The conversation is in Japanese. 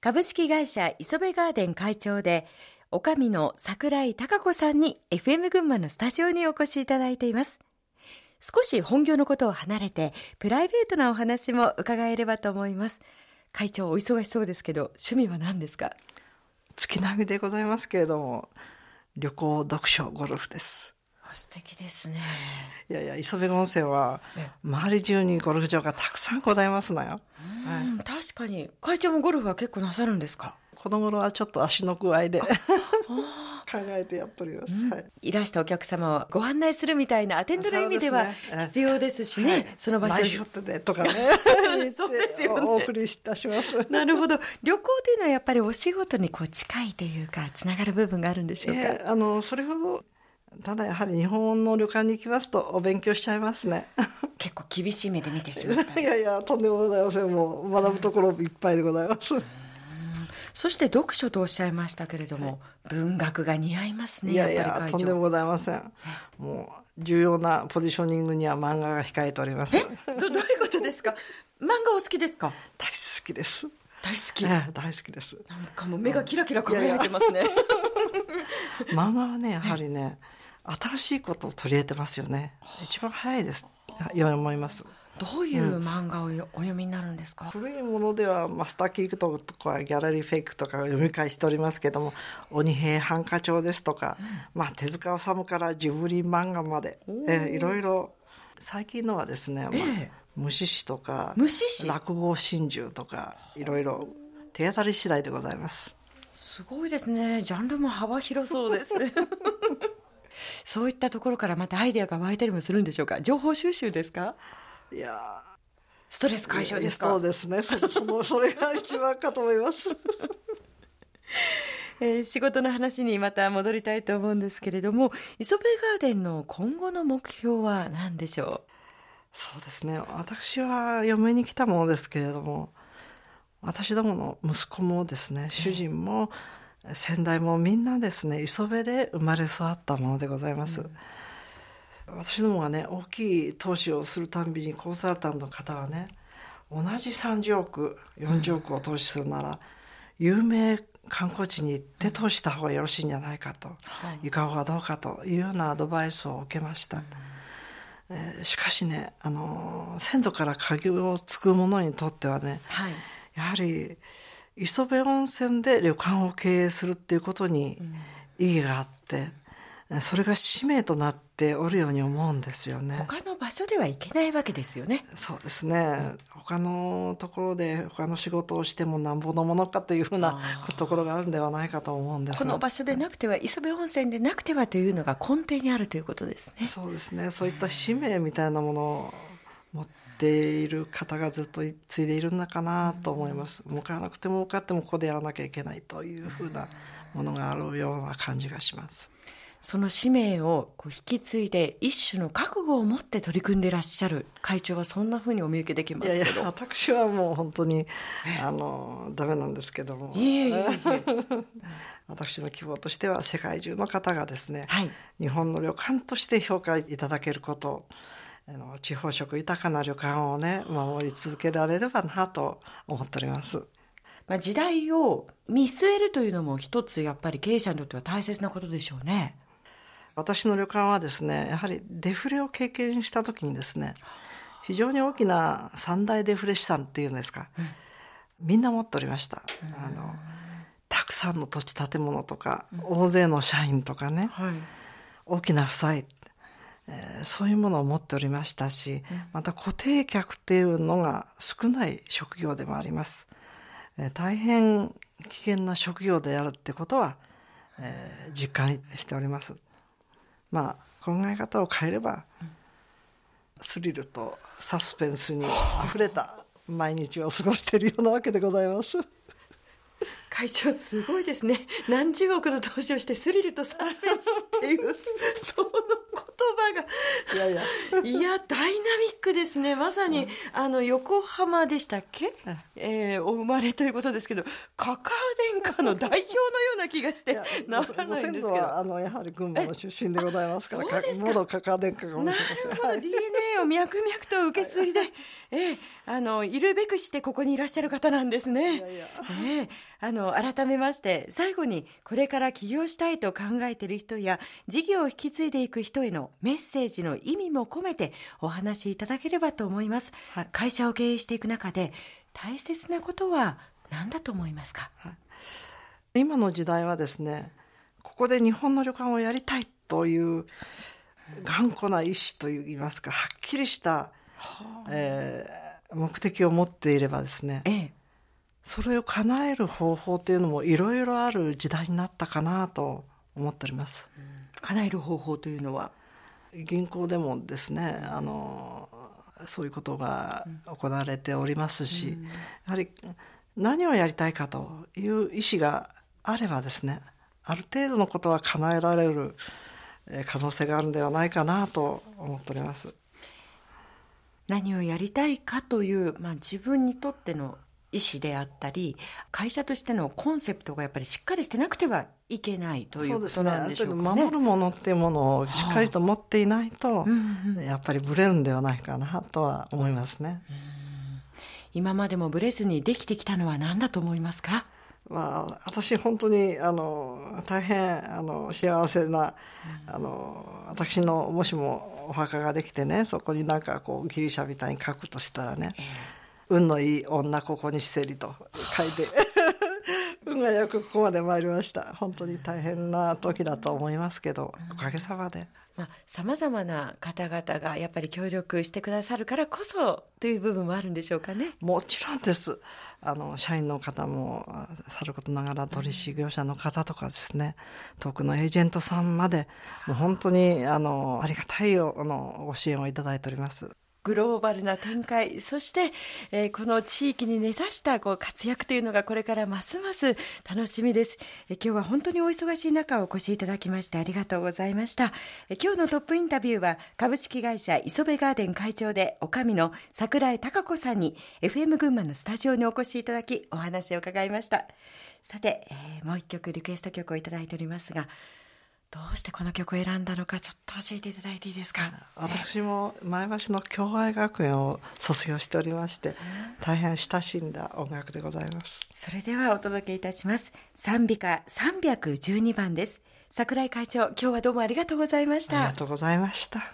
株式会社磯部ガーデン会長で、おかみの桜井貴子さんに FM 群馬のスタジオにお越しいただいています。少し本業のことを離れて、プライベートなお話も伺えればと思います。会長お忙しそうですけど、趣味は何ですか？月並みでございますけれども、旅行、読書、ゴルフです。素敵ですね。いやいや、磯部温泉は、周り中にゴルフ場がたくさんございますのよ。はい、確かに。会長もゴルフは結構なさるんですか？この頃はちょっと足の具合で 考えてやっております、うんはい、いらしたお客様をご案内するみたいなアテンドの意味では必要ですしね、ねその場所に。ってねとかね。そうですよね。お送りいたします。なるほど。旅行というのはやっぱりお仕事にこう近いというか、つながる部分があるんでしょうか？あの、それほどただやはり日本の旅館に行きますとお勉強しちゃいますね。結構厳しい目で見てしまった。いやいや、とんでもございません。もう学ぶところいっぱいでございます。そして読書とおっしゃいましたけれども、文学が似合いますね、いやいや、とんでもございません。もう、重要なポジショニングには漫画が控えております。え？ど どういうことですか？漫画お好きですか？大好きです。大好き、ええ、大好きです。なんかもう目がキラキラ輝いてますね。漫画はね、やはりね、新しいことを取り入れてますよね。一番早いです。思います。どういう漫画をお読みになるんですか、古いものではマスターキートとかギャラリーフェイクとか読み返しておりますけども鬼平犯科帳ですとか、うん、まあ、手塚治虫からジブリ漫画まで、えー、いろいろ最近のはですね、まあ、え虫師とか落語真珠とかいろいろ手当たり次第でございます。すごいですね。ジャンルも幅広そうです そういったところからまたアイデアが湧いたりもするんでしょうか？情報収集ですか？いやストレス解消ですか？そうですね。その、それが一番かと思います。えー、仕事の話にまた戻りたいと思うんですけれども、磯部ガーデンの今後の目標は何でしょう？そうですね。私は嫁に来たものですけれども、私どもの息子もですね、主人も、先代もみんなですね、磯部で生まれ育ったものでございます。うん私どもがね大きい投資をするたんびにコンサルタントの方はね同じ30億40億を投資するなら、有名観光地に行って投資した方がよろしいんじゃないかと、はい、いかがどうかというようなアドバイスを受けました。うん、えー、しかしね、あのー、先祖から鍵をつく者にとってはね、はい、やはり磯部温泉で旅館を経営するっていうことに意義があって、それが使命となっておるように思うんですよね。他の場所ではいけないわけですよね。そうですね。うん、他のところで他の仕事をしてもなんぼのものかというふうなところがあるんではないかと思うんですこの場所でなくては、磯部温泉でなくてはというのが根底にあるということですね。そうですね。そういった使命みたいなものを持っている方がずっと継いでいるのかなと思います。向かなくても向かってもここでやらなきゃいけないというふうなものがあるような感じがします。その使命をこう引き継いで一種の覚悟を持って取り組んでいらっしゃる会長はそんなふうにお見受けできますけど。いやいや、私はもう本当に、あの、ダメなんですけども。いえいえいえ。私の希望としては世界中の方がですね、はい、日本の旅館として評価いただけることあの地方食豊かな旅館をね、守り続けられればなと思っております。まあ、時代を見据えるというのも一つやっぱり経営者にとっては大切なことでしょうね。私の旅館はですね、やはりデフレを経験した時にですね、非常に大きな三大デフレ資産っていうんですか、うん、みんな持っておりました。あの、たくさんの土地建物とか、大勢の社員とかね、はい、大きな負債、えー、そういうものを持っておりましたし、また固定客っていうのが少ない職業でもあります。えー、大変危険な職業であるってことは、えー、実感しております。まあ考え方を変えれば、スリルとサスペンスにあふれた毎日を過ごしているようなわけでございます。会長すごいですね。何十億の投資をしてスリルとサスペンスっていう、その葉が。いやいや。いやダイナミックですね。まさに、うん、あの横浜でしたっけ、えー、お生まれということですけどカカア殿下の代表のような気がしてならないんですけど。あのやはり群馬の出身でございますから元カカア殿下かもしれません。なるほど、DNA を脈々と受け継いで、えー、あのいるべくしてここにいらっしゃる方なんですね。いやいや。えー、あの改めまして最後にこれから起業したいと考えている人や事業を引き継いでいく人へのメッセージの意味も込めてお話しいただければと思います、はい、会社を経営していく中で大切なことは何だと思いますか、はい、今の時代はですねここで日本の旅館をやりたいという頑固な意志といいますかはっきりした、えー、目的を持っていればですね、ええ、それを叶える方法というのもいろいろある時代になったかなと思っております。うん、叶える方法というのは？銀行でもですねあのそういうことが行われておりますし、うん、やはり何をやりたいかという意思があればですねある程度のことは叶えられる可能性があるんではないかなと思っております。何をやりたいかという、まあ、自分にとっての意思であったり会社としてのコンセプトがやっぱりしっかりしてなくてはいけないということなんでしょうかね。ね守るものっていうものをしっかりと持っていないと、はあ、やっぱりブレるんではないかなとは思いますね。今までもブレずにできてきたのは何だと思いますか？まあ、私本当にあの大変あの幸せな、うん、あの私のもしもお墓ができてねそこになんかこうギリシャみたいに書くとしたらね、えー運のいい女ここにしせりと書いて 運がよくここまで参りました本当に大変な時だと思いますけどおかげさまで。さまざ、まな方々がやっぱり協力してくださるからこそという部分もあるんでしょうかね。もちろんです。あの社員の方もさることながら取引業者の方とかですね、遠くのエージェントさんまでもう本当にあのありがたいあのご支援をいただいております。グローバルな展開。そして、えー、この地域に根ざしたこう活躍というのがこれからますます楽しみです、えー、今日は本当にお忙しい中お越しいただきましてありがとうございました、えー、今日のトップインタビューは株式会社磯部ガーデン会長で女将の桜井貴子さんに FM 群馬のスタジオにお越しいただきお話を伺いました。さて、えー、もう一曲リクエスト曲をいただいておりますがどうしてこの曲を選んだのかちょっと教えていただいていいですか？私も前橋の共愛学園を卒業しておりまして大変親しんだ音楽でございます。それではお届けいたします。賛美歌312番です。桜井会長今日はどうもありがとうございました。ありがとうございました